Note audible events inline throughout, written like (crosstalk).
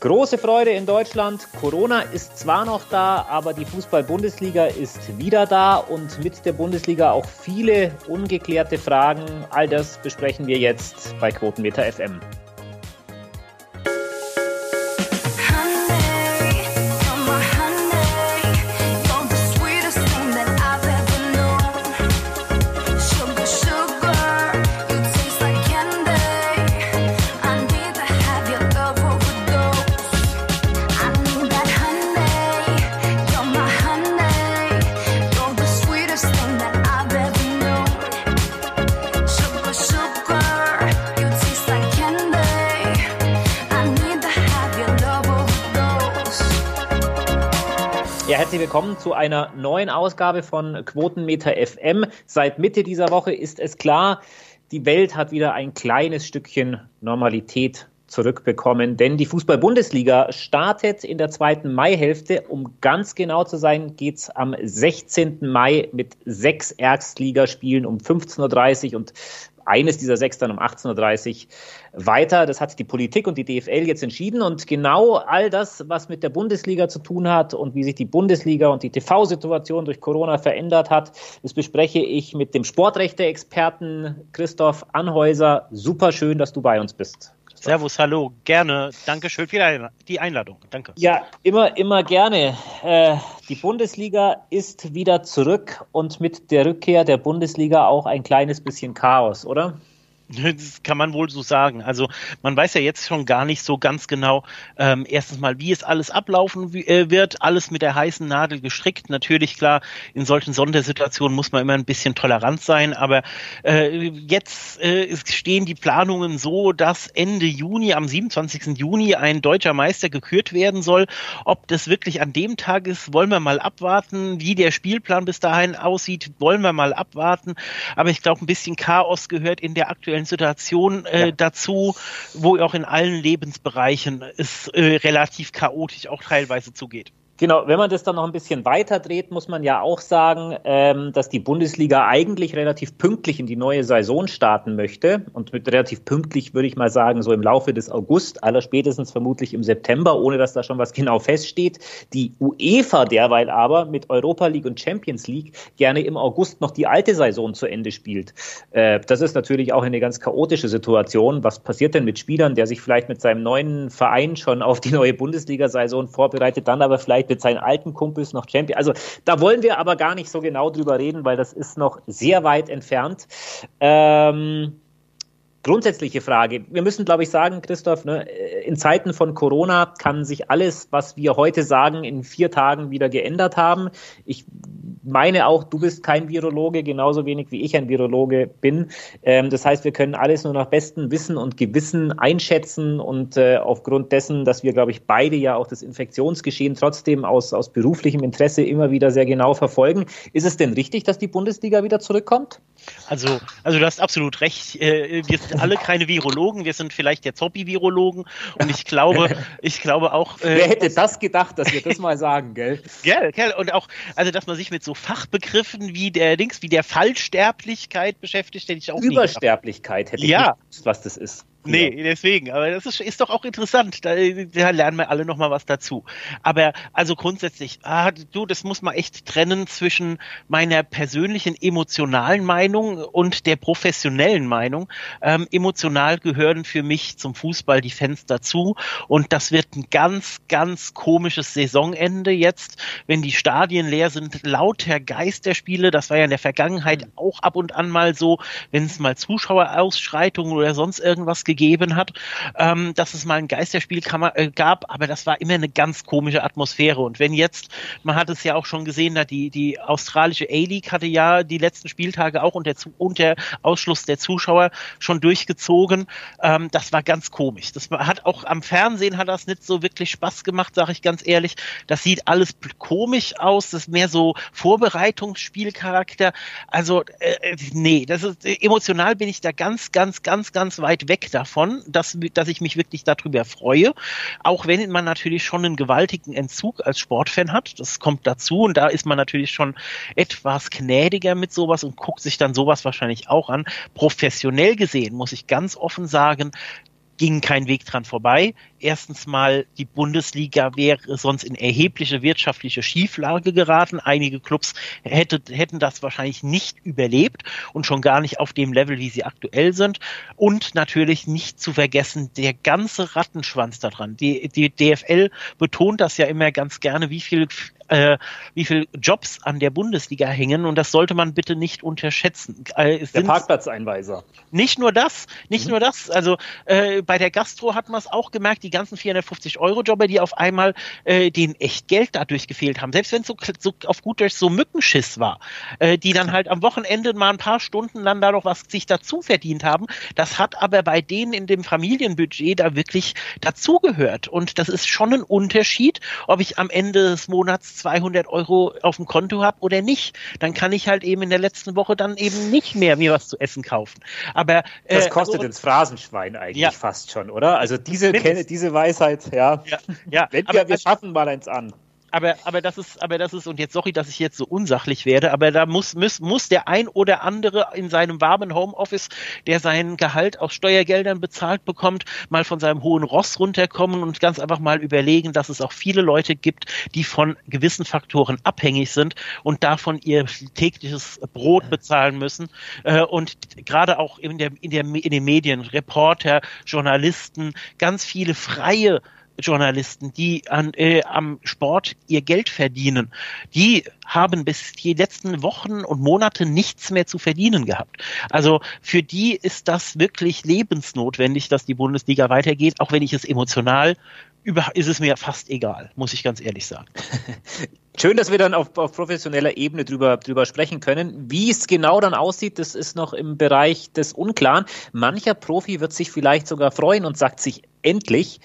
Große Freude in Deutschland. Corona ist zwar noch da, aber die Fußball-Bundesliga ist wieder da und mit der Bundesliga auch viele ungeklärte Fragen. All das besprechen wir jetzt bei Quotenmeter FM. Willkommen zu einer neuen Ausgabe von Quotenmeter FM. Seit Mitte dieser Woche ist es klar, die Welt hat wieder ein kleines Stückchen Normalität zurückbekommen, denn die Fußball-Bundesliga startet in der zweiten Maihälfte. Um ganz genau zu sein, geht es am 16. Mai mit sechs Erstligaspielen um 15.30 Uhr und eines dieser sechs dann um 18.30 Uhr weiter. Das hat die Politik und die DFL jetzt entschieden. Und genau all das, was mit der Bundesliga zu tun hat und wie sich die Bundesliga und die TV-Situation durch Corona verändert hat, das bespreche ich mit dem Sportrechte-Experten Christoph Anhäuser. Super schön, dass du bei uns bist. Servus, hallo, gerne. Dankeschön für die Einladung. Danke. Ja, immer, immer gerne. Äh, die Bundesliga ist wieder zurück und mit der Rückkehr der Bundesliga auch ein kleines bisschen Chaos, oder? (laughs) Das kann man wohl so sagen. Also man weiß ja jetzt schon gar nicht so ganz genau, ähm, erstens mal, wie es alles ablaufen äh, wird, alles mit der heißen Nadel gestrickt. Natürlich, klar, in solchen Sondersituationen muss man immer ein bisschen tolerant sein, aber äh, jetzt äh, stehen die Planungen so, dass Ende Juni, am 27. Juni, ein deutscher Meister gekürt werden soll. Ob das wirklich an dem Tag ist, wollen wir mal abwarten. Wie der Spielplan bis dahin aussieht, wollen wir mal abwarten. Aber ich glaube, ein bisschen Chaos gehört in der aktuellen aktuellen Situation äh, ja. dazu, wo auch in allen Lebensbereichen es äh, relativ chaotisch auch teilweise zugeht. Genau, wenn man das dann noch ein bisschen weiter dreht, muss man ja auch sagen, ähm, dass die Bundesliga eigentlich relativ pünktlich in die neue Saison starten möchte. Und mit relativ pünktlich würde ich mal sagen, so im Laufe des August, aller spätestens vermutlich im September, ohne dass da schon was genau feststeht. Die UEFA derweil aber mit Europa League und Champions League gerne im August noch die alte Saison zu Ende spielt. Äh, das ist natürlich auch eine ganz chaotische Situation. Was passiert denn mit Spielern, der sich vielleicht mit seinem neuen Verein schon auf die neue Bundesliga-Saison vorbereitet, dann aber vielleicht mit seinen alten Kumpels noch Champion. Also da wollen wir aber gar nicht so genau drüber reden, weil das ist noch sehr weit entfernt. Ähm, grundsätzliche Frage. Wir müssen, glaube ich, sagen, Christoph, ne, in Zeiten von Corona kann sich alles, was wir heute sagen, in vier Tagen wieder geändert haben. Ich meine auch, du bist kein Virologe, genauso wenig wie ich ein Virologe bin. Ähm, das heißt, wir können alles nur nach bestem Wissen und Gewissen einschätzen und äh, aufgrund dessen, dass wir, glaube ich, beide ja auch das Infektionsgeschehen trotzdem aus, aus beruflichem Interesse immer wieder sehr genau verfolgen. Ist es denn richtig, dass die Bundesliga wieder zurückkommt? Also, also du hast absolut recht. Äh, wir sind alle (laughs) keine Virologen, wir sind vielleicht jetzt Hobby-Virologen und ich glaube, (laughs) ich glaube auch. Äh, Wer hätte das gedacht, dass wir das mal sagen, gell? (laughs) Gell, gell. Und auch, also dass man sich mit so Fachbegriffen wie der Dings, wie der Fallsterblichkeit beschäftigt, hätte ich auch Übersterblichkeit hätte ich ja. nicht gewusst, was das ist. Nee, ja. deswegen. Aber das ist, ist doch auch interessant. Da, da lernen wir alle nochmal was dazu. Aber also grundsätzlich, ah, du, das muss man echt trennen zwischen meiner persönlichen emotionalen Meinung und der professionellen Meinung. Ähm, emotional gehören für mich zum Fußball die Fans dazu. Und das wird ein ganz, ganz komisches Saisonende jetzt, wenn die Stadien leer sind. Lauter Geisterspiele, das war ja in der Vergangenheit mhm. auch ab und an mal so, wenn es mal Zuschauerausschreitungen oder sonst irgendwas gegeben hat, ähm, dass es mal ein Geisterspiel äh, gab, aber das war immer eine ganz komische Atmosphäre. Und wenn jetzt, man hat es ja auch schon gesehen, da die, die australische A-League hatte ja die letzten Spieltage auch unter, unter Ausschluss der Zuschauer schon durchgezogen. Ähm, das war ganz komisch. Das hat auch am Fernsehen hat das nicht so wirklich Spaß gemacht, sage ich ganz ehrlich. Das sieht alles komisch aus. Das ist mehr so Vorbereitungsspielcharakter. Also äh, nee, das ist emotional bin ich da ganz, ganz, ganz, ganz weit weg da davon, dass, dass ich mich wirklich darüber freue, auch wenn man natürlich schon einen gewaltigen Entzug als Sportfan hat. Das kommt dazu und da ist man natürlich schon etwas gnädiger mit sowas und guckt sich dann sowas wahrscheinlich auch an. Professionell gesehen muss ich ganz offen sagen, ging kein Weg dran vorbei. Erstens mal, die Bundesliga wäre sonst in erhebliche wirtschaftliche Schieflage geraten. Einige Clubs hätte, hätten das wahrscheinlich nicht überlebt und schon gar nicht auf dem Level, wie sie aktuell sind. Und natürlich nicht zu vergessen, der ganze Rattenschwanz daran. Die, die DFL betont das ja immer ganz gerne, wie viel äh, wie viel Jobs an der Bundesliga hängen und das sollte man bitte nicht unterschätzen. Äh, der Parkplatzeinweiser. Nicht nur das, nicht mhm. nur das. Also äh, bei der Gastro hat man es auch gemerkt, die ganzen 450 Euro Jobber, die auf einmal äh, denen echt Geld dadurch gefehlt haben, selbst wenn es so, so auf gut Deutsch so Mückenschiss war, äh, die dann halt am Wochenende mal ein paar Stunden dann da noch was sich dazu verdient haben. Das hat aber bei denen in dem Familienbudget da wirklich dazugehört und das ist schon ein Unterschied, ob ich am Ende des Monats 200 Euro auf dem Konto habe oder nicht. Dann kann ich halt eben in der letzten Woche dann eben nicht mehr mir was zu essen kaufen. Aber äh, das kostet also, ins Phrasenschwein eigentlich ja. fast schon, oder? Also diese Kenne, diese Weisheit, ja. ja, ja. Wenn wir, aber, wir schaffen mal eins an aber, aber das ist, aber das ist, und jetzt sorry, dass ich jetzt so unsachlich werde, aber da muss, muss, muss der ein oder andere in seinem warmen Homeoffice, der sein Gehalt aus Steuergeldern bezahlt bekommt, mal von seinem hohen Ross runterkommen und ganz einfach mal überlegen, dass es auch viele Leute gibt, die von gewissen Faktoren abhängig sind und davon ihr tägliches Brot bezahlen müssen. Äh, und gerade auch in der, in der, in den Medien, Reporter, Journalisten, ganz viele freie Journalisten, die an, äh, am Sport ihr Geld verdienen, die haben bis die letzten Wochen und Monate nichts mehr zu verdienen gehabt. Also für die ist das wirklich lebensnotwendig, dass die Bundesliga weitergeht, auch wenn ich es emotional über, ist es mir fast egal, muss ich ganz ehrlich sagen. (laughs) Schön, dass wir dann auf, auf, professioneller Ebene drüber, drüber sprechen können. Wie es genau dann aussieht, das ist noch im Bereich des Unklaren. Mancher Profi wird sich vielleicht sogar freuen und sagt sich endlich,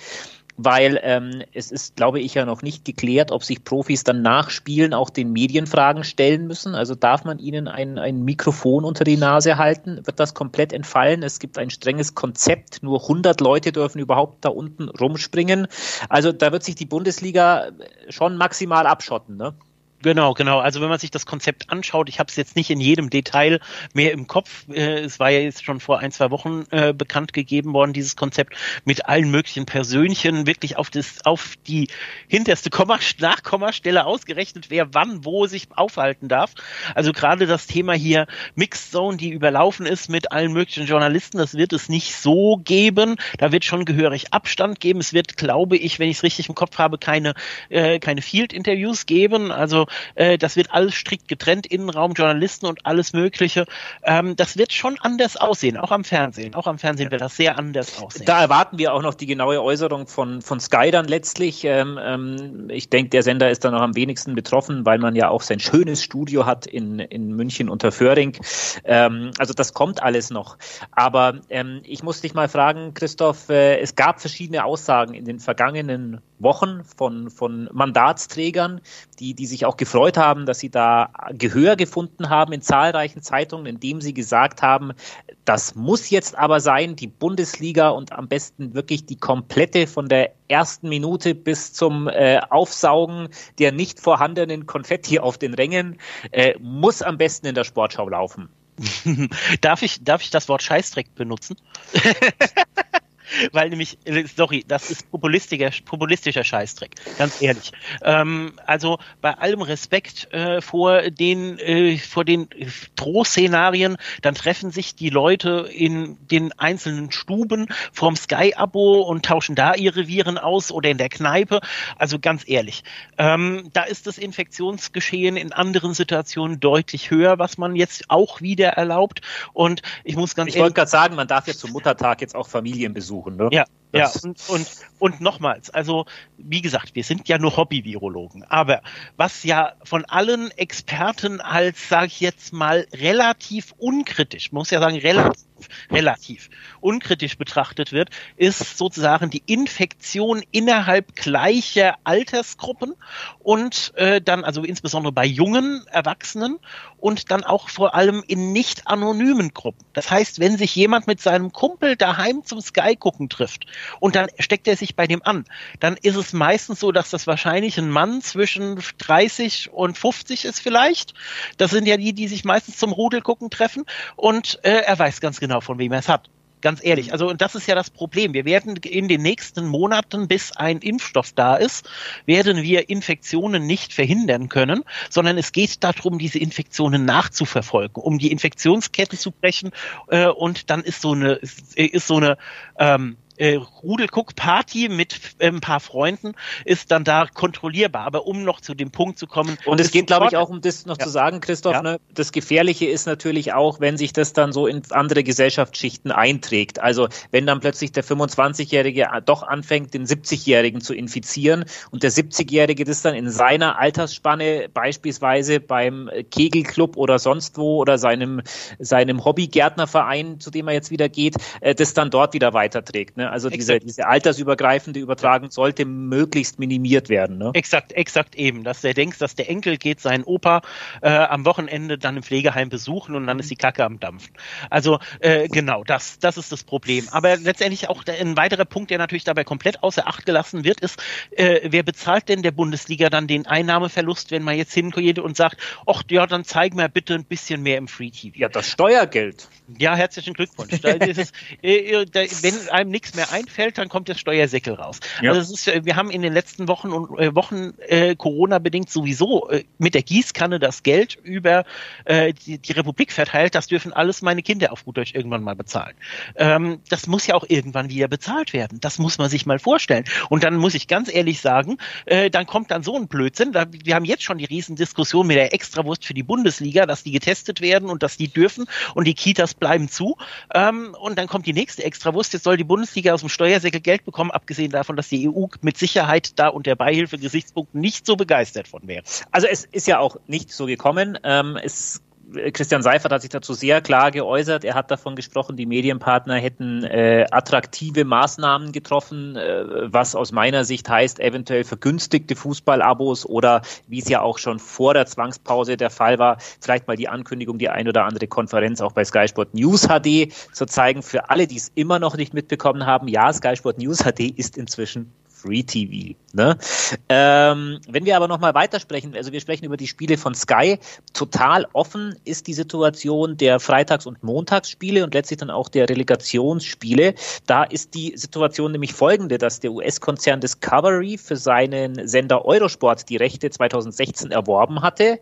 weil ähm, es ist, glaube ich, ja noch nicht geklärt, ob sich Profis dann nach Spielen auch den Medienfragen stellen müssen. Also darf man ihnen ein, ein Mikrofon unter die Nase halten? Wird das komplett entfallen? Es gibt ein strenges Konzept. Nur 100 Leute dürfen überhaupt da unten rumspringen. Also da wird sich die Bundesliga schon maximal abschotten. Ne? Genau, genau. Also wenn man sich das Konzept anschaut, ich habe es jetzt nicht in jedem Detail mehr im Kopf. Äh, es war ja jetzt schon vor ein, zwei Wochen äh, bekannt gegeben worden, dieses Konzept mit allen möglichen Persönchen, wirklich auf das, auf die hinterste Komma, Nachkommastelle ausgerechnet, wer wann wo sich aufhalten darf. Also gerade das Thema hier Mixed Zone, die überlaufen ist mit allen möglichen Journalisten, das wird es nicht so geben. Da wird schon gehörig Abstand geben. Es wird, glaube ich, wenn ich es richtig im Kopf habe, keine, äh, keine Field-Interviews geben. Also äh, das wird alles strikt getrennt, Innenraum, Journalisten und alles Mögliche. Ähm, das wird schon anders aussehen, auch am Fernsehen. Auch am Fernsehen wird das sehr anders aussehen. Da erwarten wir auch noch die genaue Äußerung von, von Sky dann letztlich. Ähm, ähm, ich denke, der Sender ist da noch am wenigsten betroffen, weil man ja auch sein schönes Studio hat in, in München unter Föhring. Ähm, also das kommt alles noch. Aber ähm, ich muss dich mal fragen, Christoph, äh, es gab verschiedene Aussagen in den vergangenen Wochen von, von Mandatsträgern, die, die sich auch gefreut haben, dass sie da Gehör gefunden haben in zahlreichen Zeitungen, indem sie gesagt haben, das muss jetzt aber sein, die Bundesliga und am besten wirklich die komplette von der ersten Minute bis zum äh, Aufsaugen der nicht vorhandenen Konfetti auf den Rängen, äh, muss am besten in der Sportschau laufen. (laughs) darf ich, darf ich das Wort Scheißdreck benutzen? (laughs) (laughs) Weil nämlich, äh, sorry, das ist populistischer, populistischer Scheißdreck, ganz ehrlich. Ähm, also bei allem Respekt äh, vor den, äh, vor den Drohszenarien, dann treffen sich die Leute in den einzelnen Stuben vom Sky-Abo und tauschen da ihre Viren aus oder in der Kneipe. Also ganz ehrlich, ähm, da ist das Infektionsgeschehen in anderen Situationen deutlich höher, was man jetzt auch wieder erlaubt. Und ich muss ganz ich wollte gerade sagen, man darf jetzt zum Muttertag jetzt auch Familien besuchen suchen. Ne? Ja, ja, und, und, und nochmals, also wie gesagt, wir sind ja nur Hobby-Virologen, aber was ja von allen Experten als, sage ich jetzt mal, relativ unkritisch, muss ja sagen, relativ, relativ unkritisch betrachtet wird, ist sozusagen die Infektion innerhalb gleicher Altersgruppen und äh, dann also insbesondere bei jungen Erwachsenen und dann auch vor allem in nicht anonymen Gruppen. Das heißt, wenn sich jemand mit seinem Kumpel daheim zum Sky gucken trifft und dann steckt er sich bei dem an. Dann ist es meistens so, dass das wahrscheinlich ein Mann zwischen 30 und 50 ist vielleicht. Das sind ja die, die sich meistens zum Rudel gucken treffen und äh, er weiß ganz genau, von wem er es hat. Ganz ehrlich. Also, und das ist ja das Problem. Wir werden in den nächsten Monaten, bis ein Impfstoff da ist, werden wir Infektionen nicht verhindern können, sondern es geht darum, diese Infektionen nachzuverfolgen, um die Infektionskette zu brechen. Äh, und dann ist so eine, ist, ist so eine, ähm, äh, Rudelguck-Party mit äh, ein paar Freunden ist dann da kontrollierbar. Aber um noch zu dem Punkt zu kommen. Und es geht, glaube ich, auch um das noch ja. zu sagen, Christoph, ja. ne, das Gefährliche ist natürlich auch, wenn sich das dann so in andere Gesellschaftsschichten einträgt. Also wenn dann plötzlich der 25-Jährige doch anfängt, den 70-Jährigen zu infizieren und der 70-Jährige das dann in seiner Altersspanne beispielsweise beim Kegelclub oder sonst wo oder seinem, seinem Hobbygärtnerverein, zu dem er jetzt wieder geht, äh, das dann dort wieder weiterträgt. Ne? Ne? Also diese, diese altersübergreifende Übertragung sollte möglichst minimiert werden. Ne? Exakt, exakt eben. Dass der denkt, dass der Enkel geht seinen Opa äh, am Wochenende dann im Pflegeheim besuchen und dann ist die Kacke am Dampfen. Also äh, genau, das, das ist das Problem. Aber letztendlich auch ein weiterer Punkt, der natürlich dabei komplett außer Acht gelassen wird, ist, äh, wer bezahlt denn der Bundesliga dann den Einnahmeverlust, wenn man jetzt hingeht und sagt, ach ja, dann zeig mir bitte ein bisschen mehr im Free TV. Ja, das Steuergeld. Ja, herzlichen Glückwunsch. ist, äh, äh wenn einem nichts mehr einfällt, dann kommt der Steuersäckel raus. Ja. Also ist, äh, wir haben in den letzten Wochen und äh, Wochen äh, Corona-bedingt sowieso äh, mit der Gießkanne das Geld über äh, die, die Republik verteilt. Das dürfen alles meine Kinder auf gut Deutsch irgendwann mal bezahlen. Ähm, das muss ja auch irgendwann wieder bezahlt werden. Das muss man sich mal vorstellen. Und dann muss ich ganz ehrlich sagen, äh, dann kommt dann so ein Blödsinn. Da, wir haben jetzt schon die Riesendiskussion mit der Extrawurst für die Bundesliga, dass die getestet werden und dass die dürfen und die Kitas bleiben zu. Ähm, und dann kommt die nächste Extrawurst. Jetzt soll die Bundesliga Bundesliga aus dem Steuersäckel Geld bekommen, abgesehen davon, dass die EU mit Sicherheit da unter Beihilfe-Gesichtspunkten nicht so begeistert von wäre. Also es ist ja auch nicht so gekommen. Ähm, es Christian Seifert hat sich dazu sehr klar geäußert. Er hat davon gesprochen, die Medienpartner hätten äh, attraktive Maßnahmen getroffen, äh, was aus meiner Sicht heißt, eventuell vergünstigte Fußballabos oder wie es ja auch schon vor der Zwangspause der Fall war, vielleicht mal die Ankündigung, die ein oder andere Konferenz auch bei Sky Sport News HD zu zeigen. Für alle, die es immer noch nicht mitbekommen haben, ja, Sky Sport News HD ist inzwischen Free TV. Ne? Ähm, wenn wir aber nochmal weitersprechen, also wir sprechen über die Spiele von Sky, total offen ist die Situation der Freitags- und Montagsspiele und letztlich dann auch der Relegationsspiele. Da ist die Situation nämlich folgende, dass der US-Konzern Discovery für seinen Sender Eurosport die Rechte 2016 erworben hatte.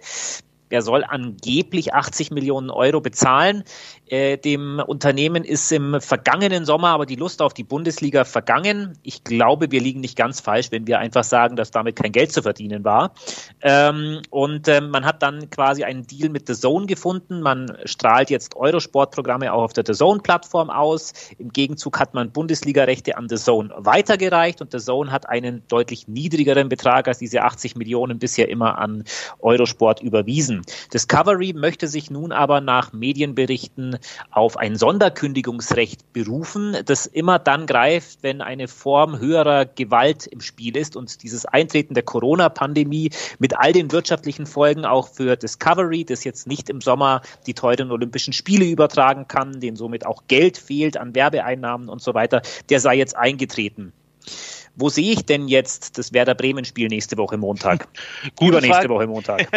Er soll angeblich 80 Millionen Euro bezahlen. Äh, dem Unternehmen ist im vergangenen Sommer aber die Lust auf die Bundesliga vergangen. Ich glaube, wir liegen nicht ganz falsch, wenn wir einfach sagen, dass damit kein Geld zu verdienen war. Ähm, und ähm, man hat dann quasi einen Deal mit The Zone gefunden. Man strahlt jetzt Eurosport-Programme auch auf der The Zone-Plattform aus. Im Gegenzug hat man Bundesliga-Rechte an The Zone weitergereicht und The Zone hat einen deutlich niedrigeren Betrag als diese 80 Millionen bisher immer an Eurosport überwiesen. Discovery möchte sich nun aber nach Medienberichten auf ein Sonderkündigungsrecht berufen, das immer dann greift, wenn eine Form höherer Gewalt im Spiel ist und dieses Eintreten der Corona-Pandemie mit all den wirtschaftlichen Folgen auch für Discovery, das jetzt nicht im Sommer die teuren Olympischen Spiele übertragen kann, denen somit auch Geld fehlt an Werbeeinnahmen und so weiter, der sei jetzt eingetreten. Wo sehe ich denn jetzt das Werder Bremen-Spiel nächste Woche Montag? (laughs) Übernächste Woche Montag.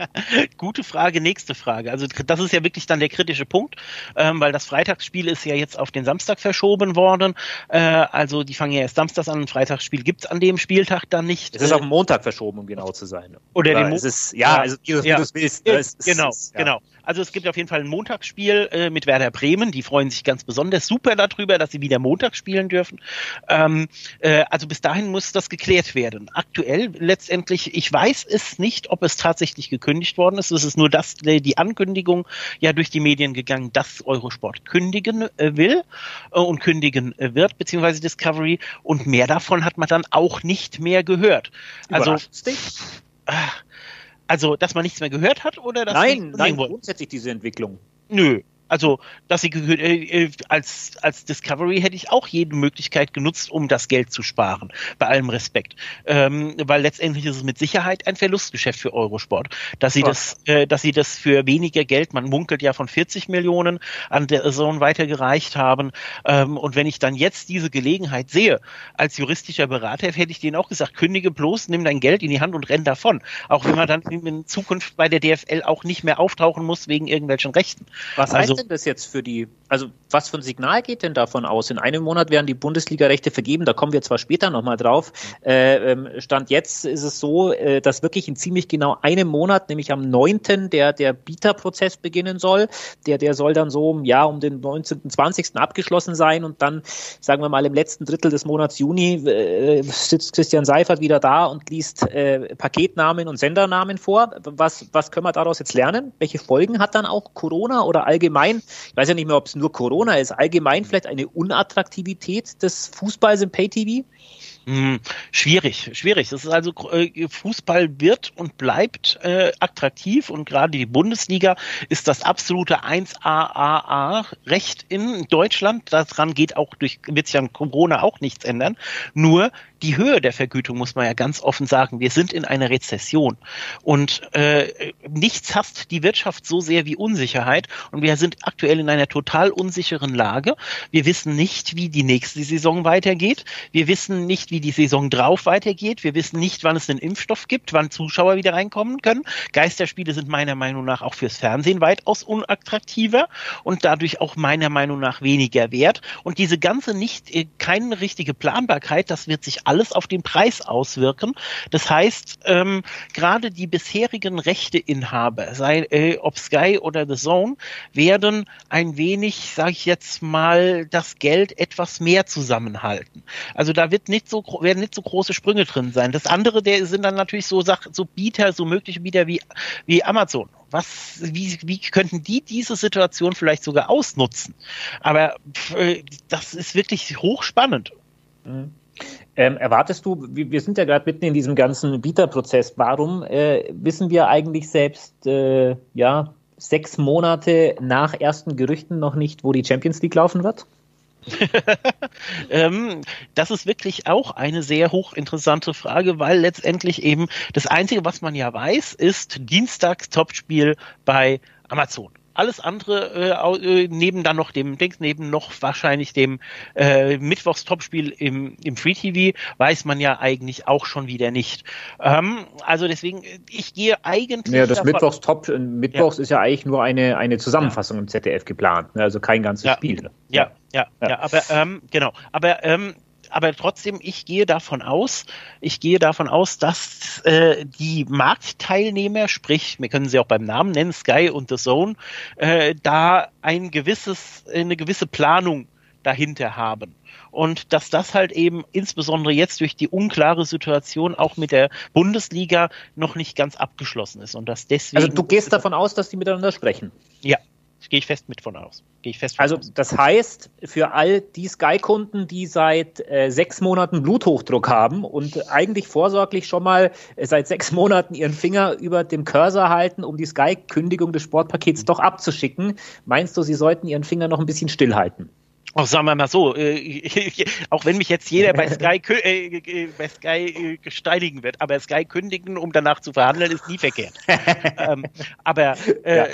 (laughs) Gute Frage, nächste Frage. Also das ist ja wirklich dann der kritische Punkt, ähm, weil das Freitagsspiel ist ja jetzt auf den Samstag verschoben worden. Äh, also die fangen ja erst samstags an, ein Freitagsspiel gibt es an dem Spieltag dann nicht. Es ist auf den Montag verschoben, um genau zu sein. Oder, Oder den Mo es ist, ja, ja, also wie du ja. es willst. Ne? Es, genau, ist, ja. genau. Also es gibt auf jeden Fall ein Montagsspiel äh, mit Werder Bremen. Die freuen sich ganz besonders super darüber, dass sie wieder Montag spielen dürfen. Ähm, äh, also bis dahin muss das geklärt werden. Aktuell letztendlich, ich weiß es nicht, ob es tatsächlich gekündigt worden ist. Es ist nur das, die Ankündigung ja durch die Medien gegangen, dass Eurosport kündigen äh, will äh, und kündigen äh, wird, beziehungsweise Discovery. Und mehr davon hat man dann auch nicht mehr gehört. Also, dich? Also, dass man nichts mehr gehört hat oder dass Nein, nein, grundsätzlich diese Entwicklung. Nö, also, dass sie äh, äh, als, als Discovery hätte ich auch jede Möglichkeit genutzt, um das Geld zu sparen. Bei allem Respekt. Ähm, weil letztendlich ist es mit Sicherheit ein Verlustgeschäft für Eurosport. Dass sie das, äh, dass sie das für weniger Geld, man munkelt ja von 40 Millionen an der Zone weitergereicht haben. Ähm, und wenn ich dann jetzt diese Gelegenheit sehe, als juristischer Berater, hätte ich denen auch gesagt, kündige bloß, nimm dein Geld in die Hand und renn davon. Auch wenn man dann in Zukunft bei der DFL auch nicht mehr auftauchen muss wegen irgendwelchen Rechten. Was also, denn das jetzt für die, also was für ein Signal geht denn davon aus? In einem Monat werden die Bundesliga-Rechte vergeben, da kommen wir zwar später nochmal drauf. Äh, ähm, Stand jetzt ist es so, äh, dass wirklich in ziemlich genau einem Monat, nämlich am 9. der, der Bieterprozess beginnen soll. Der, der soll dann so ja, um den 19., 20. abgeschlossen sein und dann, sagen wir mal, im letzten Drittel des Monats Juni äh, sitzt Christian Seifert wieder da und liest äh, Paketnamen und Sendernamen vor. Was, was können wir daraus jetzt lernen? Welche Folgen hat dann auch Corona oder allgemein, ich weiß ja nicht mehr, ob es nur Corona ist, allgemein vielleicht eine Unattraktivität des Fußballs im Pay-TV? Hm, schwierig, schwierig. Das ist also äh, Fußball wird und bleibt äh, attraktiv und gerade die Bundesliga ist das absolute 1AAA Recht in Deutschland. Daran geht auch durch wird sich an Corona auch nichts ändern. Nur die Höhe der Vergütung muss man ja ganz offen sagen. Wir sind in einer Rezession und äh, nichts hasst die Wirtschaft so sehr wie Unsicherheit und wir sind aktuell in einer total unsicheren Lage. Wir wissen nicht, wie die nächste Saison weitergeht. Wir wissen nicht, wie die Saison drauf weitergeht. Wir wissen nicht, wann es einen Impfstoff gibt, wann Zuschauer wieder reinkommen können. Geisterspiele sind meiner Meinung nach auch fürs Fernsehen weitaus unattraktiver und dadurch auch meiner Meinung nach weniger wert. Und diese ganze nicht äh, keine richtige Planbarkeit, das wird sich alles auf den Preis auswirken. Das heißt, ähm, gerade die bisherigen Rechteinhaber, sei äh, ob Sky oder The Zone, werden ein wenig, sage ich jetzt mal, das Geld etwas mehr zusammenhalten. Also da wird nicht so werden nicht so große Sprünge drin sein. Das andere, der sind dann natürlich so so Bieter, so mögliche Bieter wie wie Amazon. Was, wie, wie könnten die diese Situation vielleicht sogar ausnutzen? Aber äh, das ist wirklich hochspannend. Mhm. Ähm, erwartest du, wir sind ja gerade mitten in diesem ganzen Bieterprozess, warum äh, wissen wir eigentlich selbst, äh, ja, sechs Monate nach ersten Gerüchten noch nicht, wo die Champions League laufen wird? (laughs) ähm, das ist wirklich auch eine sehr hochinteressante Frage, weil letztendlich eben das Einzige, was man ja weiß, ist Dienstags Topspiel bei Amazon alles andere äh, äh, neben dann noch dem Dings, neben noch wahrscheinlich dem äh, Mittwochs-Topspiel im, im Free TV, weiß man ja eigentlich auch schon wieder nicht. Ähm, also deswegen, ich gehe eigentlich. Ja, das Mittwochs-Top, äh, Mittwochs ja. ist ja eigentlich nur eine, eine Zusammenfassung ja. im ZDF geplant, ne? also kein ganzes ja. Spiel. Ja, ja, ja, ja, aber ähm, genau. Aber ähm, aber trotzdem, ich gehe davon aus, ich gehe davon aus, dass äh, die Marktteilnehmer, sprich, wir können sie auch beim Namen nennen, Sky und The Zone, äh, da ein gewisses, eine gewisse Planung dahinter haben. Und dass das halt eben insbesondere jetzt durch die unklare Situation auch mit der Bundesliga noch nicht ganz abgeschlossen ist. Und dass deswegen. Also du gehst davon aus, dass die miteinander sprechen. Ja, gehe ich fest mit von aus. Gehe ich fest von also aus. das heißt, für all die Sky-Kunden, die seit äh, sechs Monaten Bluthochdruck haben und eigentlich vorsorglich schon mal äh, seit sechs (laughs) Monaten ihren Finger über dem Cursor halten, um die Sky-Kündigung des Sportpakets doch abzuschicken, meinst du, sie sollten ihren Finger noch ein bisschen stillhalten? Auch sagen wir mal so, äh, (laughs) auch wenn mich jetzt jeder bei Sky, äh, äh, bei Sky äh, steinigen wird, aber Sky kündigen, um danach zu verhandeln, ist nie verkehrt. (laughs) ähm, aber äh, ja.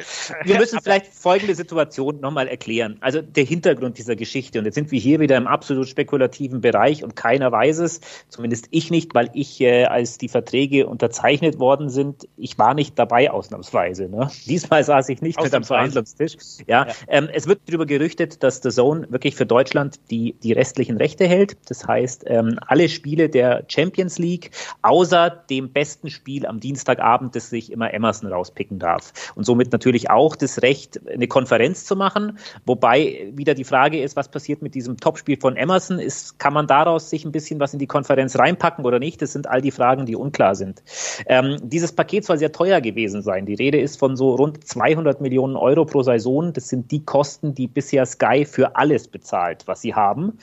wir (laughs) müssen aber, vielleicht folgende Situation nochmal erklären. Also der Hintergrund dieser Geschichte. Und jetzt sind wir hier wieder im absolut spekulativen Bereich und keiner weiß es, zumindest ich nicht, weil ich, äh, als die Verträge unterzeichnet worden sind, ich war nicht dabei ausnahmsweise. Ne? Diesmal saß ich nicht mit am Verhandlungstisch. Ja, ja. Ähm, es wird darüber gerüchtet, dass der Zone wirklich wirklich für Deutschland die, die restlichen Rechte hält. Das heißt, ähm, alle Spiele der Champions League, außer dem besten Spiel am Dienstagabend, das sich immer Emerson rauspicken darf. Und somit natürlich auch das Recht, eine Konferenz zu machen. Wobei wieder die Frage ist, was passiert mit diesem Topspiel von Emerson? Ist, kann man daraus sich ein bisschen was in die Konferenz reinpacken oder nicht? Das sind all die Fragen, die unklar sind. Ähm, dieses Paket soll sehr teuer gewesen sein. Die Rede ist von so rund 200 Millionen Euro pro Saison. Das sind die Kosten, die bisher Sky für alles bezahlt, was sie haben.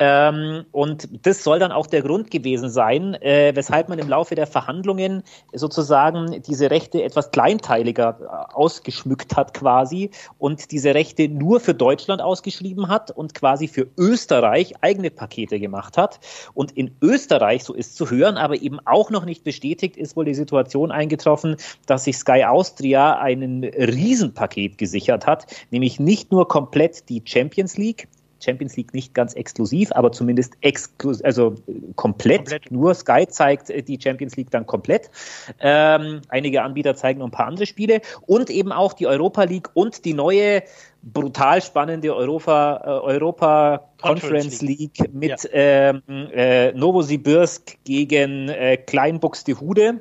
Ähm, und das soll dann auch der Grund gewesen sein, äh, weshalb man im Laufe der Verhandlungen sozusagen diese Rechte etwas kleinteiliger äh, ausgeschmückt hat quasi und diese Rechte nur für Deutschland ausgeschrieben hat und quasi für Österreich eigene Pakete gemacht hat. Und in Österreich, so ist zu hören, aber eben auch noch nicht bestätigt, ist wohl die Situation eingetroffen, dass sich Sky Austria ein Riesenpaket gesichert hat, nämlich nicht nur komplett die Champions League, Champions League nicht ganz exklusiv, aber zumindest exklus also komplett. komplett. Nur Sky zeigt äh, die Champions League dann komplett. Ähm, einige Anbieter zeigen noch ein paar andere Spiele und eben auch die Europa League und die neue brutal spannende Europa, äh, Europa Conference, League, League mit ja. ähm, äh, Novosibirsk gegen äh, Kleinbuxtehude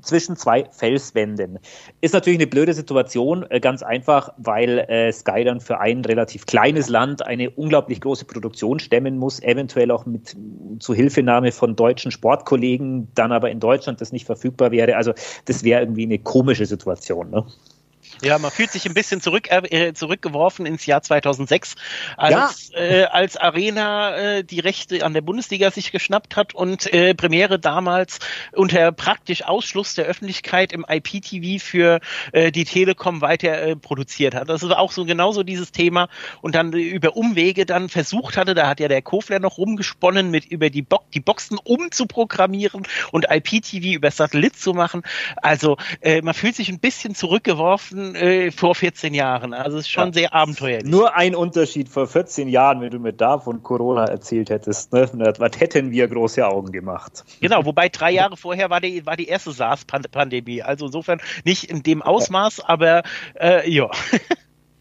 zwischen zwei Felswänden. Ist natürlich eine blöde Situation, äh, ganz einfach, weil äh, Sky dann für ein relativ kleines Land eine unglaublich große Produktion stemmen muss, eventuell auch mit Zuhilfenahme von deutschen Sportkollegen, dann aber in Deutschland das nicht verfügbar wäre. Also das wäre irgendwie eine komische Situation. Ne? Ja, man fühlt sich ein bisschen zurück, äh, zurückgeworfen ins Jahr 2006, als, ja. äh, als Arena äh, die Rechte an der Bundesliga sich geschnappt hat und äh, Premiere damals unter praktisch Ausschluss der Öffentlichkeit im IPTV für äh, die Telekom weiter äh, produziert hat. Das ist auch so genauso dieses Thema und dann über Umwege dann versucht hatte, da hat ja der Kofler noch rumgesponnen, mit über die, Bo die Boxen umzuprogrammieren und IPTV über Satellit zu machen. Also äh, man fühlt sich ein bisschen zurückgeworfen äh, vor 14 Jahren. Also es ist schon ja. sehr abenteuerlich. Nur ein Unterschied vor 14 Jahren, wenn du mir da von Corona erzählt hättest, ne? was hätten wir große Augen gemacht. Genau, (laughs) wobei drei Jahre vorher war die, war die erste SARS-Pandemie. Also insofern nicht in dem Ausmaß, aber äh, ja. (laughs)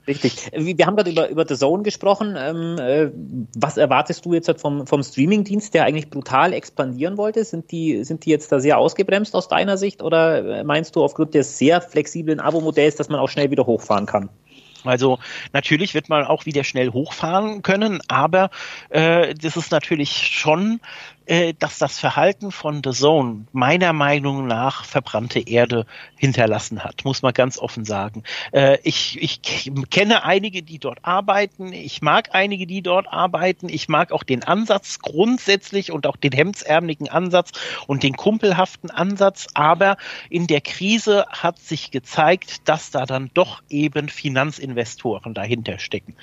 Richtig. Wir haben gerade über, über The Zone gesprochen. Ähm, äh, was erwartest du jetzt halt vom, vom Streamingdienst, der eigentlich brutal expandieren wollte? Sind die, sind die jetzt da sehr ausgebremst aus deiner Sicht oder meinst du aufgrund des sehr flexiblen Abo-Modells, dass man auch schnell wieder hochfahren kann? Also natürlich wird man auch wieder schnell hochfahren können, aber äh, das ist natürlich schon äh, dass das Verhalten von The Zone meiner Meinung nach verbrannte Erde hinterlassen hat, muss man ganz offen sagen. Äh, ich, ich kenne einige, die dort arbeiten. Ich mag einige, die dort arbeiten. Ich mag auch den Ansatz grundsätzlich und auch den hemdsärmeligen Ansatz und den kumpelhaften Ansatz. Aber in der Krise hat sich gezeigt, dass da dann doch eben Finanzinvestoren dahinter stecken.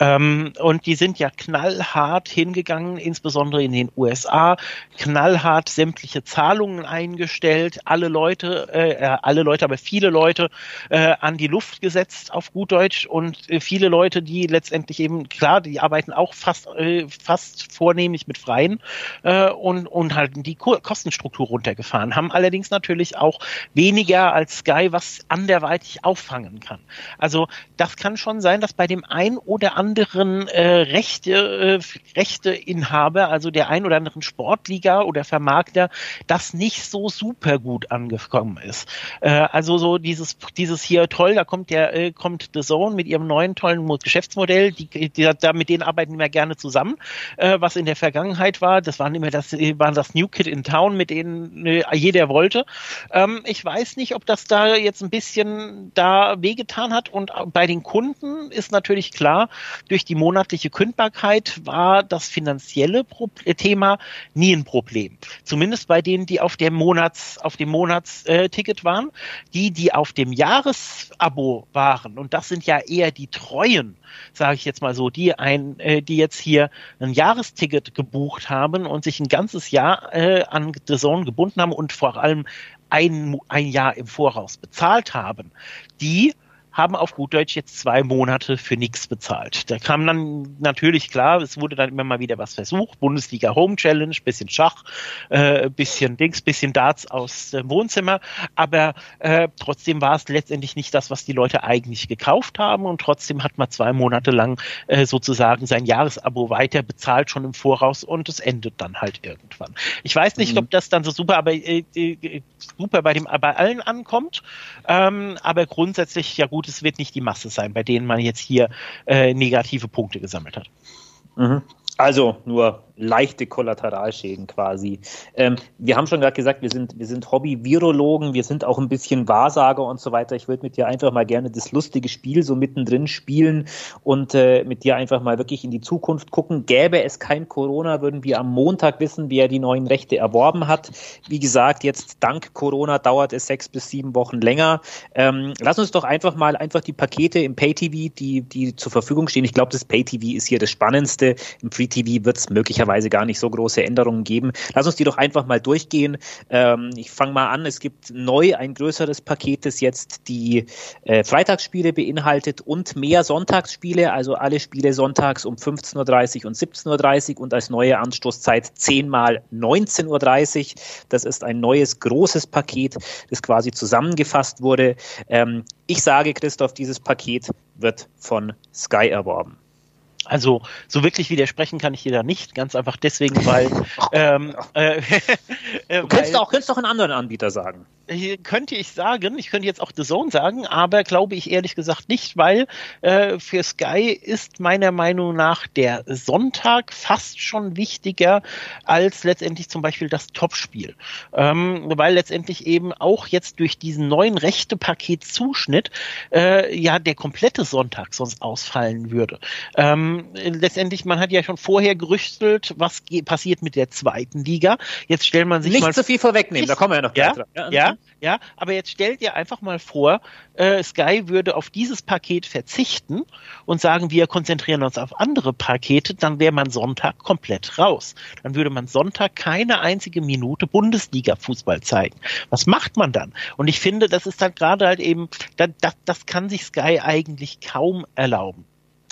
Ähm, und die sind ja knallhart hingegangen, insbesondere in den USA knallhart sämtliche Zahlungen eingestellt, alle Leute, äh, äh, alle Leute, aber viele Leute äh, an die Luft gesetzt auf gut Deutsch und äh, viele Leute, die letztendlich eben, klar, die arbeiten auch fast, äh, fast vornehmlich mit Freien äh, und, und halten die Kostenstruktur runtergefahren, haben allerdings natürlich auch weniger als Sky, was anderweitig auffangen kann. Also das kann schon sein, dass bei dem ein oder anderen äh, Rechte, äh, Rechteinhaber, also der ein oder anderen Sportliga oder Vermarkter das nicht so super gut angekommen ist. Äh, also so dieses dieses hier toll, da kommt der äh, kommt The Zone mit ihrem neuen tollen Geschäftsmodell, die, die da mit denen arbeiten wir gerne zusammen. Äh, was in der Vergangenheit war, das waren immer das waren das New Kid in Town, mit denen äh, jeder wollte. Ähm, ich weiß nicht, ob das da jetzt ein bisschen da wehgetan hat und bei den Kunden ist natürlich klar, durch die monatliche Kündbarkeit war das finanzielle Thema nie ein Problem. Zumindest bei denen, die auf dem Monats, auf dem Monatsticket äh, waren. Die, die auf dem Jahresabo waren, und das sind ja eher die Treuen, sage ich jetzt mal so, die ein, äh, die jetzt hier ein Jahresticket gebucht haben und sich ein ganzes Jahr äh, an The Zone gebunden haben und vor allem ein, ein Jahr im Voraus bezahlt haben, die haben auf gut Deutsch jetzt zwei Monate für nichts bezahlt. Da kam dann natürlich klar, es wurde dann immer mal wieder was versucht, Bundesliga Home Challenge, bisschen Schach, äh, bisschen Dings, bisschen Darts aus dem Wohnzimmer, aber äh, trotzdem war es letztendlich nicht das, was die Leute eigentlich gekauft haben und trotzdem hat man zwei Monate lang äh, sozusagen sein Jahresabo weiter bezahlt schon im Voraus und es endet dann halt irgendwann. Ich weiß nicht, mhm. ob das dann so super, aber äh, äh, super bei dem bei allen ankommt, ähm, aber grundsätzlich ja gut gut, es wird nicht die Masse sein, bei denen man jetzt hier äh, negative Punkte gesammelt hat. Mhm. Also nur leichte Kollateralschäden quasi. Ähm, wir haben schon gerade gesagt, wir sind, wir sind Hobby-Virologen, wir sind auch ein bisschen Wahrsager und so weiter. Ich würde mit dir einfach mal gerne das lustige Spiel so mittendrin spielen und äh, mit dir einfach mal wirklich in die Zukunft gucken. Gäbe es kein Corona, würden wir am Montag wissen, wer die neuen Rechte erworben hat. Wie gesagt, jetzt dank Corona dauert es sechs bis sieben Wochen länger. Ähm, lass uns doch einfach mal einfach die Pakete im Pay-TV, die, die zur Verfügung stehen. Ich glaube, das Pay-TV ist hier das Spannendste. Im Free-TV wird es möglicherweise möglicherweise gar nicht so große Änderungen geben. Lass uns die doch einfach mal durchgehen. Ähm, ich fange mal an. Es gibt neu ein größeres Paket, das jetzt die äh, Freitagsspiele beinhaltet und mehr Sonntagsspiele, also alle Spiele sonntags um 15.30 Uhr und 17.30 Uhr und als neue Anstoßzeit 10 mal 19.30 Uhr. Das ist ein neues großes Paket, das quasi zusammengefasst wurde. Ähm, ich sage, Christoph, dieses Paket wird von Sky erworben. Also so wirklich widersprechen kann ich dir da nicht, ganz einfach deswegen, weil (laughs) ähm, äh, (laughs) du könntest auch, könntest auch einen anderen Anbieter sagen könnte ich sagen, ich könnte jetzt auch The Zone sagen, aber glaube ich ehrlich gesagt nicht, weil äh, für Sky ist meiner Meinung nach der Sonntag fast schon wichtiger als letztendlich zum Beispiel das Topspiel. Ähm, weil letztendlich eben auch jetzt durch diesen neuen Rechte-Paket-Zuschnitt äh, ja der komplette Sonntag sonst ausfallen würde. Ähm, letztendlich, man hat ja schon vorher gerüchtelt, was passiert mit der zweiten Liga. Jetzt stellt man sich nicht mal... zu viel vorwegnehmen, da kommen wir ja noch ja, dran. Ja, ja, ja, aber jetzt stellt ihr einfach mal vor, äh, Sky würde auf dieses Paket verzichten und sagen, wir konzentrieren uns auf andere Pakete, dann wäre man Sonntag komplett raus. Dann würde man Sonntag keine einzige Minute Bundesliga-Fußball zeigen. Was macht man dann? Und ich finde, das ist dann gerade halt eben, das, das, das kann sich Sky eigentlich kaum erlauben.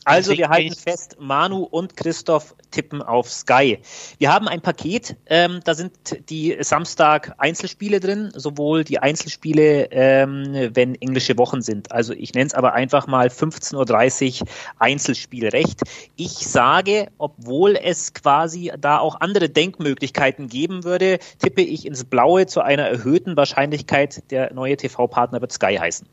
Also wir halten fest, Manu und Christoph tippen auf Sky. Wir haben ein Paket, ähm, da sind die Samstag Einzelspiele drin, sowohl die Einzelspiele, ähm, wenn englische Wochen sind. Also ich nenne es aber einfach mal 15.30 Uhr Einzelspielrecht. Ich sage, obwohl es quasi da auch andere Denkmöglichkeiten geben würde, tippe ich ins Blaue zu einer erhöhten Wahrscheinlichkeit, der neue TV-Partner wird Sky heißen.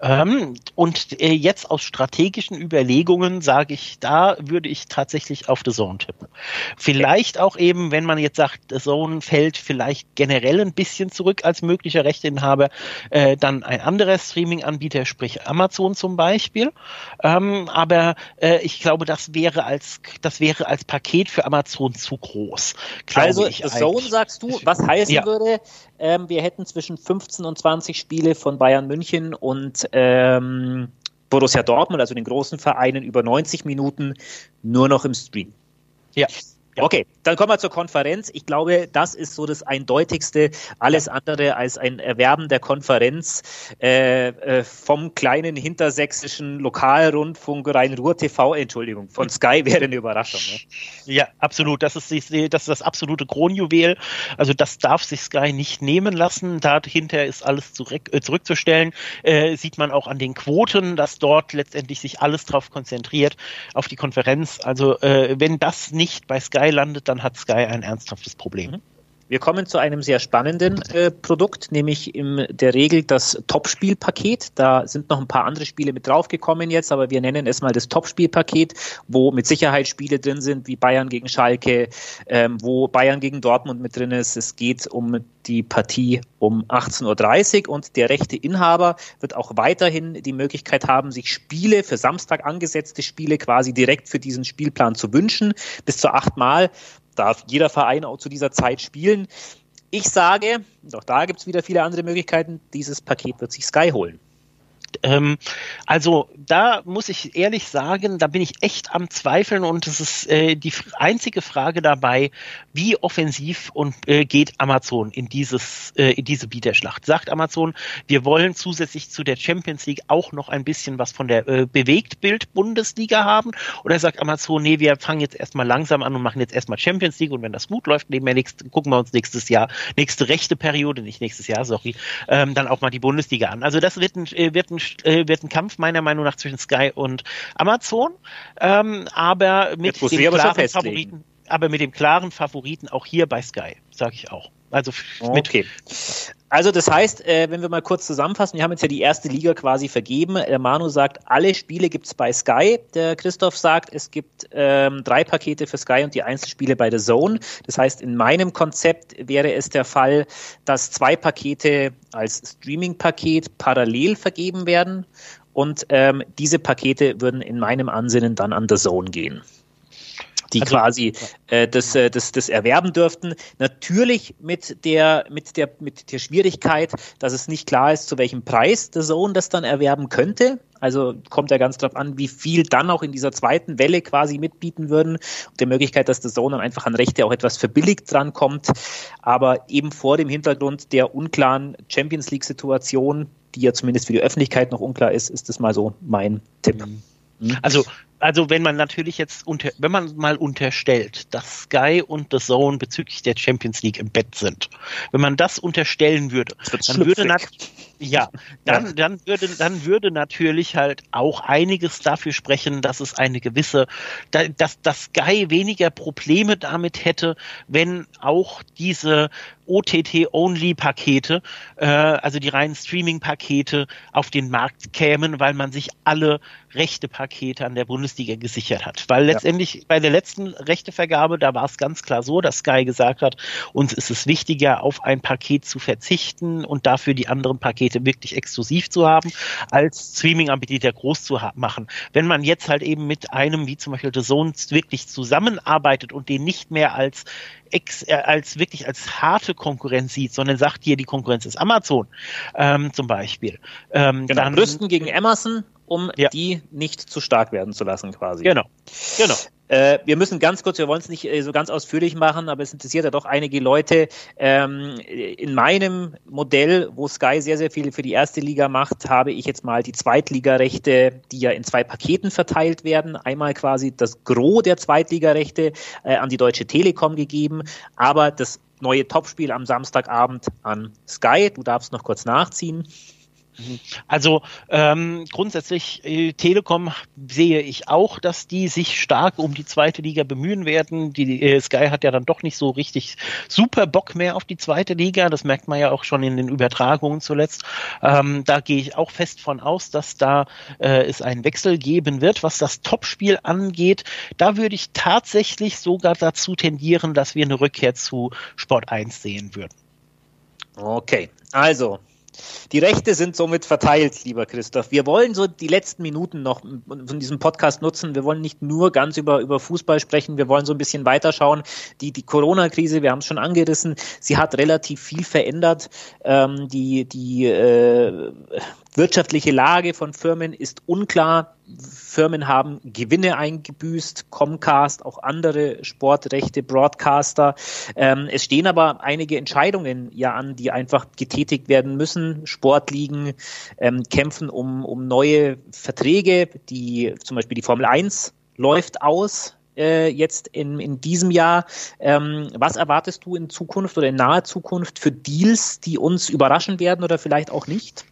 Ähm, und äh, jetzt aus strategischen Überlegungen sage ich, da würde ich tatsächlich auf The Zone tippen. Vielleicht auch eben, wenn man jetzt sagt, The Zone fällt vielleicht generell ein bisschen zurück als möglicher Rechteinhaber, äh, dann ein anderer Streaming-Anbieter, sprich Amazon zum Beispiel. Ähm, aber äh, ich glaube, das wäre als das wäre als Paket für Amazon zu groß. Also The Zone sagst du, was heißen ja. würde, ähm, wir hätten zwischen 15 und 20 Spiele von Bayern München und ähm, Borussia Dortmund, also den großen Vereinen, über 90 Minuten nur noch im Stream. Ja. Ja. Okay, dann kommen wir zur Konferenz. Ich glaube, das ist so das Eindeutigste. Alles andere als ein Erwerben der Konferenz äh, äh, vom kleinen hintersächsischen Lokalrundfunk Rhein-Ruhr TV, Entschuldigung, von Sky wäre eine Überraschung. Ne? Ja, absolut. Das ist, die, das ist das absolute Kronjuwel. Also das darf sich Sky nicht nehmen lassen. Dahinter ist alles zurück, äh, zurückzustellen. Äh, sieht man auch an den Quoten, dass dort letztendlich sich alles drauf konzentriert, auf die Konferenz. Also äh, wenn das nicht bei Sky Sky landet, dann hat Sky ein ernsthaftes Problem. Mhm. Wir kommen zu einem sehr spannenden äh, Produkt, nämlich in der Regel das Topspielpaket. Da sind noch ein paar andere Spiele mit draufgekommen jetzt, aber wir nennen es mal das Topspielpaket, wo mit Sicherheit Spiele drin sind, wie Bayern gegen Schalke, ähm, wo Bayern gegen Dortmund mit drin ist. Es geht um die Partie um 18.30 Uhr und der rechte Inhaber wird auch weiterhin die Möglichkeit haben, sich Spiele für Samstag angesetzte Spiele quasi direkt für diesen Spielplan zu wünschen, bis zu achtmal darf jeder Verein auch zu dieser Zeit spielen. Ich sage, doch da gibt es wieder viele andere Möglichkeiten, dieses Paket wird sich Sky holen. Ähm, also da muss ich ehrlich sagen, da bin ich echt am Zweifeln und es ist äh, die einzige Frage dabei, wie offensiv und äh, geht Amazon in dieses äh, in diese Bieterschlacht. Sagt Amazon, wir wollen zusätzlich zu der Champions League auch noch ein bisschen was von der äh, Bewegtbild Bundesliga haben oder sagt Amazon, nee, wir fangen jetzt erstmal langsam an und machen jetzt erstmal Champions League und wenn das gut läuft, nehmen wir nächst, gucken wir uns nächstes Jahr, nächste rechte Periode, nicht nächstes Jahr, sorry, ähm, dann auch mal die Bundesliga an. Also das wird ein, äh, wird ein äh, wird ein Kampf meiner Meinung nach zwischen Sky und Amazon, ähm, aber mit dem klaren Favoriten, aber mit dem klaren Favoriten auch hier bei Sky, sage ich auch. Also okay. Also das heißt, äh, wenn wir mal kurz zusammenfassen, wir haben jetzt ja die erste Liga quasi vergeben. Der Manu sagt, alle Spiele gibt es bei Sky. Der Christoph sagt, es gibt ähm, drei Pakete für Sky und die Einzelspiele bei der Zone. Das heißt, in meinem Konzept wäre es der Fall, dass zwei Pakete als Streaming-Paket parallel vergeben werden und ähm, diese Pakete würden in meinem Ansinnen dann an der Zone gehen die also, quasi äh, das, äh, das, das erwerben dürften. Natürlich mit der, mit, der, mit der Schwierigkeit, dass es nicht klar ist, zu welchem Preis der Sohn das dann erwerben könnte. Also kommt ja ganz drauf an, wie viel dann auch in dieser zweiten Welle quasi mitbieten würden und der Möglichkeit, dass der Sohn dann einfach an Rechte auch etwas verbilligt drankommt. Aber eben vor dem Hintergrund der unklaren Champions League-Situation, die ja zumindest für die Öffentlichkeit noch unklar ist, ist das mal so mein Tipp. Mhm. Also also wenn man natürlich jetzt unter, wenn man mal unterstellt, dass Sky und The Zone bezüglich der Champions League im Bett sind, wenn man das unterstellen würde, dann würde, (laughs) Ja, dann, ja. dann würde, dann würde natürlich halt auch einiges dafür sprechen, dass es eine gewisse, dass, dass Sky weniger Probleme damit hätte, wenn auch diese OTT-Only-Pakete, äh, also die reinen Streaming-Pakete auf den Markt kämen, weil man sich alle rechte Pakete an der Bundesliga gesichert hat. Weil letztendlich ja. bei der letzten Rechtevergabe, da war es ganz klar so, dass Sky gesagt hat, uns ist es wichtiger, auf ein Paket zu verzichten und dafür die anderen Pakete wirklich exklusiv zu haben, als Streaming-Anbieter groß zu machen. Wenn man jetzt halt eben mit einem, wie zum Beispiel The Zone, wirklich zusammenarbeitet und den nicht mehr als ex, äh, als wirklich als harte Konkurrenz sieht, sondern sagt hier, die Konkurrenz ist Amazon ähm, zum Beispiel. Ähm, genau, dann, rüsten gegen Amazon, um ja. die nicht zu stark werden zu lassen quasi. Genau, genau. Äh, wir müssen ganz kurz, wir wollen es nicht äh, so ganz ausführlich machen, aber es interessiert ja doch einige Leute. Ähm, in meinem Modell, wo Sky sehr, sehr viel für die erste Liga macht, habe ich jetzt mal die Zweitligarechte, die ja in zwei Paketen verteilt werden. Einmal quasi das Gros der Zweitligarechte äh, an die Deutsche Telekom gegeben, aber das neue Topspiel am Samstagabend an Sky. Du darfst noch kurz nachziehen. Also ähm, grundsätzlich äh, Telekom sehe ich auch, dass die sich stark um die zweite Liga bemühen werden. Die äh, Sky hat ja dann doch nicht so richtig super Bock mehr auf die zweite Liga. Das merkt man ja auch schon in den Übertragungen zuletzt. Ähm, da gehe ich auch fest von aus, dass da äh, es einen Wechsel geben wird. Was das Topspiel angeht, da würde ich tatsächlich sogar dazu tendieren, dass wir eine Rückkehr zu Sport 1 sehen würden. Okay, also die Rechte sind somit verteilt, lieber Christoph. Wir wollen so die letzten Minuten noch von diesem Podcast nutzen. Wir wollen nicht nur ganz über, über Fußball sprechen, wir wollen so ein bisschen weiterschauen. Die, die Corona-Krise, wir haben es schon angerissen, sie hat relativ viel verändert. Ähm, die die äh, wirtschaftliche Lage von Firmen ist unklar. Firmen haben Gewinne eingebüßt, Comcast, auch andere Sportrechte, Broadcaster. Ähm, es stehen aber einige Entscheidungen ja an, die einfach getätigt werden müssen. Sportligen ähm, kämpfen um, um neue Verträge, die zum Beispiel die Formel 1 läuft aus äh, jetzt in, in diesem Jahr. Ähm, was erwartest du in Zukunft oder in naher Zukunft für Deals, die uns überraschen werden oder vielleicht auch nicht?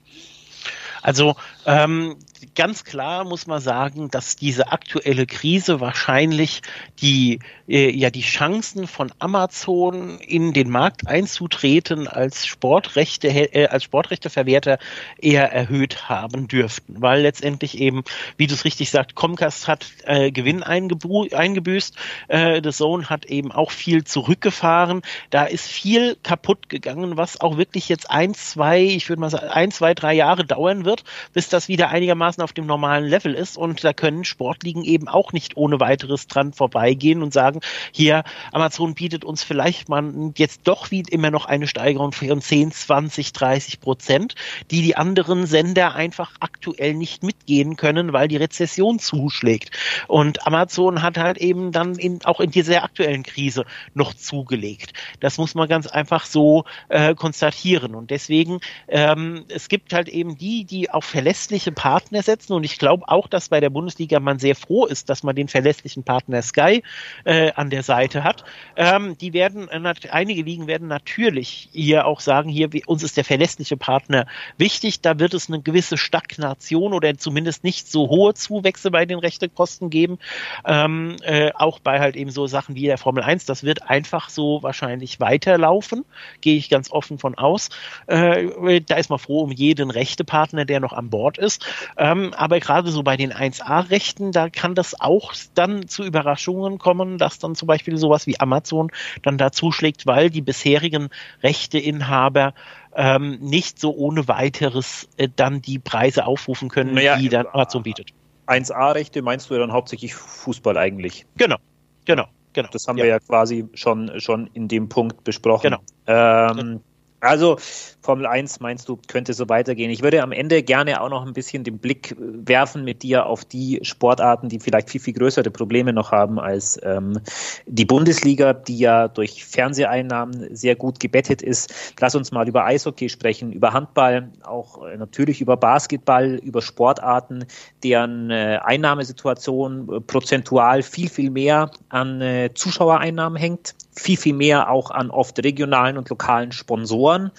Also ähm, ganz klar muss man sagen, dass diese aktuelle Krise wahrscheinlich die äh, ja die Chancen von Amazon in den Markt einzutreten als Sportrechte äh, als Sportrechteverwerter eher erhöht haben dürften, weil letztendlich eben, wie du es richtig sagst, Comcast hat äh, Gewinn eingebüßt, äh, The Zone hat eben auch viel zurückgefahren, da ist viel kaputt gegangen, was auch wirklich jetzt ein, zwei, ich würde mal sagen, ein, zwei, drei Jahre dauern wird, bis das wieder einigermaßen auf dem normalen Level ist und da können Sportligen eben auch nicht ohne weiteres dran vorbeigehen und sagen, hier, Amazon bietet uns vielleicht mal jetzt doch wie immer noch eine Steigerung von 10, 20, 30 Prozent, die die anderen Sender einfach aktuell nicht mitgehen können, weil die Rezession zuschlägt. Und Amazon hat halt eben dann in, auch in dieser aktuellen Krise noch zugelegt. Das muss man ganz einfach so äh, konstatieren. Und deswegen, ähm, es gibt halt eben die, die auf verlässliche Partner setzen und ich glaube auch, dass bei der Bundesliga man sehr froh ist, dass man den verlässlichen Partner Sky äh, an der Seite hat. Ähm, die werden, äh, einige Ligen werden natürlich hier auch sagen, hier, uns ist der verlässliche Partner wichtig, da wird es eine gewisse Stagnation oder zumindest nicht so hohe Zuwächse bei den Rechtekosten geben. Ähm, äh, auch bei halt eben so Sachen wie der Formel 1, das wird einfach so wahrscheinlich weiterlaufen, gehe ich ganz offen von aus. Äh, da ist man froh um jeden Rechtepartner, der noch am Bord ist. Ähm, aber gerade so bei den 1A-Rechten, da kann das auch dann zu Überraschungen kommen, dass dann zum Beispiel sowas wie Amazon dann da zuschlägt, weil die bisherigen Rechteinhaber ähm, nicht so ohne weiteres äh, dann die Preise aufrufen können, naja, die dann Amazon bietet. 1A-Rechte meinst du ja dann hauptsächlich Fußball eigentlich? Genau, genau, genau. Das haben ja. wir ja quasi schon, schon in dem Punkt besprochen. Genau. Ähm, also Formel 1 meinst du, könnte so weitergehen. Ich würde am Ende gerne auch noch ein bisschen den Blick werfen mit dir auf die Sportarten, die vielleicht viel, viel größere Probleme noch haben als ähm, die Bundesliga, die ja durch Fernseheinnahmen sehr gut gebettet ist. Lass uns mal über Eishockey sprechen, über Handball, auch äh, natürlich über Basketball, über Sportarten, deren äh, Einnahmesituation äh, prozentual viel, viel mehr an äh, Zuschauereinnahmen hängt, viel, viel mehr auch an oft regionalen und lokalen Sponsoren verloren.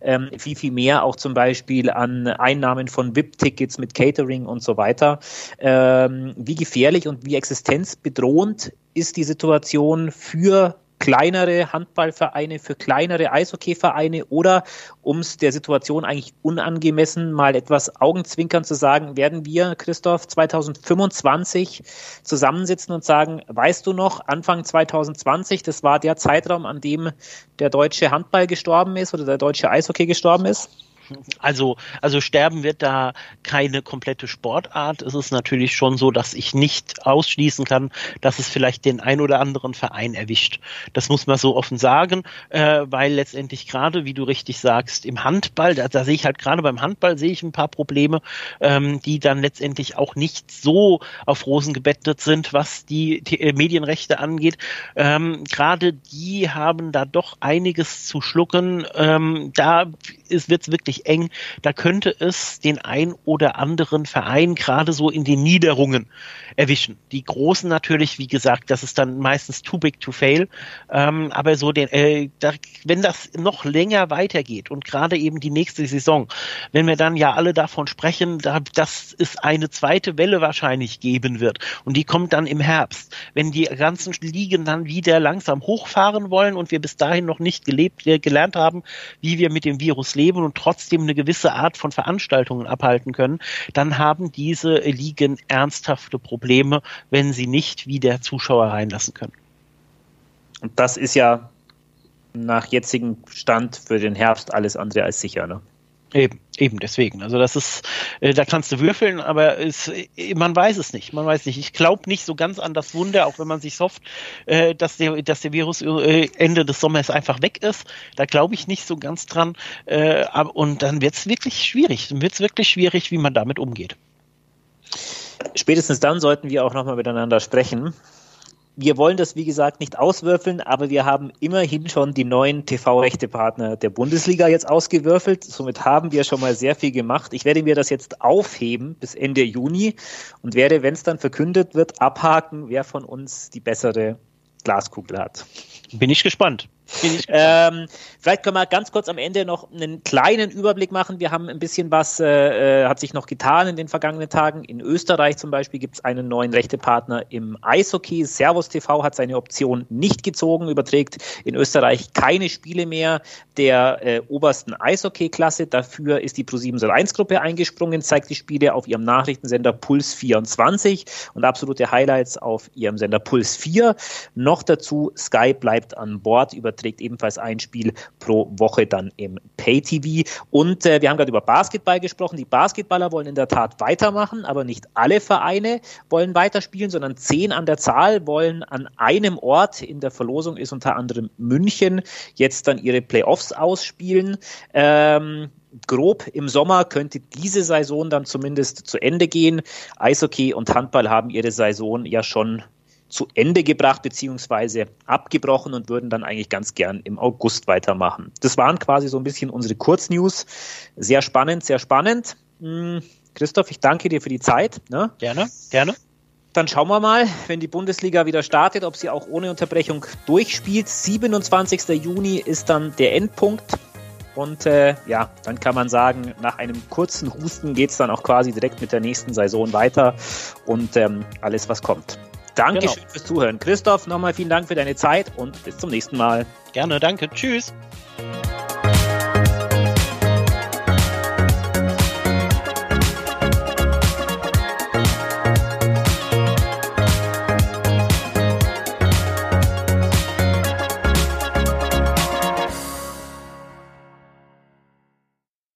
Ähm, viel, viel mehr auch zum Beispiel an Einnahmen von VIP-Tickets mit Catering und so weiter. Ähm, wie gefährlich und wie existenzbedrohend ist die Situation für kleinere Handballvereine, für kleinere Eishockeyvereine oder um es der Situation eigentlich unangemessen mal etwas Augenzwinkern zu sagen, werden wir, Christoph, 2025 zusammensitzen und sagen, weißt du noch, Anfang 2020, das war der Zeitraum, an dem der deutsche Handball gestorben ist oder der deutsche Eishockey gestorben ist? Also, also sterben wird da keine komplette Sportart. Es ist natürlich schon so, dass ich nicht ausschließen kann, dass es vielleicht den ein oder anderen Verein erwischt. Das muss man so offen sagen, äh, weil letztendlich gerade, wie du richtig sagst, im Handball, da, da sehe ich halt gerade beim Handball sehe ich ein paar Probleme, ähm, die dann letztendlich auch nicht so auf Rosen gebettet sind, was die, die äh, Medienrechte angeht. Ähm, gerade die haben da doch einiges zu schlucken. Ähm, da wird es wirklich wirklich eng. Da könnte es den ein oder anderen Verein gerade so in den Niederungen erwischen. Die großen natürlich, wie gesagt, das ist dann meistens too big to fail. Ähm, aber so den, äh, da, wenn das noch länger weitergeht und gerade eben die nächste Saison, wenn wir dann ja alle davon sprechen, da, dass es eine zweite Welle wahrscheinlich geben wird und die kommt dann im Herbst, wenn die ganzen Ligen dann wieder langsam hochfahren wollen und wir bis dahin noch nicht gelebt, äh, gelernt haben, wie wir mit dem Virus leben und trotzdem eine gewisse Art von Veranstaltungen abhalten können, dann haben diese Ligen ernsthafte Probleme. Probleme, wenn sie nicht wieder Zuschauer reinlassen können. Und das ist ja nach jetzigem Stand für den Herbst alles andere als sicher, ne? Eben, eben deswegen. Also das ist, äh, da kannst du würfeln, aber es, äh, man weiß es nicht. Man weiß nicht. Ich glaube nicht so ganz an das Wunder, auch wenn man sich hofft, äh, dass der, dass der Virus äh, Ende des Sommers einfach weg ist. Da glaube ich nicht so ganz dran. Äh, und dann wird es wirklich schwierig. Dann wird es wirklich schwierig, wie man damit umgeht spätestens dann sollten wir auch nochmal miteinander sprechen. Wir wollen das, wie gesagt, nicht auswürfeln, aber wir haben immerhin schon die neuen TV-Rechtepartner der Bundesliga jetzt ausgewürfelt. Somit haben wir schon mal sehr viel gemacht. Ich werde mir das jetzt aufheben bis Ende Juni und werde, wenn es dann verkündet wird, abhaken, wer von uns die bessere Glaskugel hat. Bin ich gespannt. Ähm, vielleicht können wir ganz kurz am Ende noch einen kleinen Überblick machen. Wir haben ein bisschen was, äh, äh hat sich noch getan in den vergangenen Tagen. In Österreich zum Beispiel gibt es einen neuen Rechtepartner im Eishockey. Servus TV hat seine Option nicht gezogen, überträgt in Österreich keine Spiele mehr der äh, obersten Eishockey-Klasse. Dafür ist die Pro7 1-Gruppe eingesprungen, zeigt die Spiele auf ihrem Nachrichtensender Puls 24 und absolute Highlights auf ihrem Sender Puls 4. Noch dazu, Sky bleibt an Bord, überträgt überträgt ebenfalls ein Spiel pro Woche dann im Pay-TV. Und äh, wir haben gerade über Basketball gesprochen. Die Basketballer wollen in der Tat weitermachen, aber nicht alle Vereine wollen weiterspielen, sondern zehn an der Zahl wollen an einem Ort in der Verlosung ist unter anderem München jetzt dann ihre Playoffs ausspielen. Ähm, grob im Sommer könnte diese Saison dann zumindest zu Ende gehen. Eishockey und Handball haben ihre Saison ja schon zu Ende gebracht bzw. abgebrochen und würden dann eigentlich ganz gern im August weitermachen. Das waren quasi so ein bisschen unsere Kurznews. Sehr spannend, sehr spannend. Hm, Christoph, ich danke dir für die Zeit. Ne? Gerne, gerne. Dann schauen wir mal, wenn die Bundesliga wieder startet, ob sie auch ohne Unterbrechung durchspielt. 27. Juni ist dann der Endpunkt. Und äh, ja, dann kann man sagen, nach einem kurzen Husten geht es dann auch quasi direkt mit der nächsten Saison weiter und ähm, alles, was kommt. Dankeschön genau. fürs Zuhören. Christoph, nochmal vielen Dank für deine Zeit und bis zum nächsten Mal. Gerne, danke. Tschüss.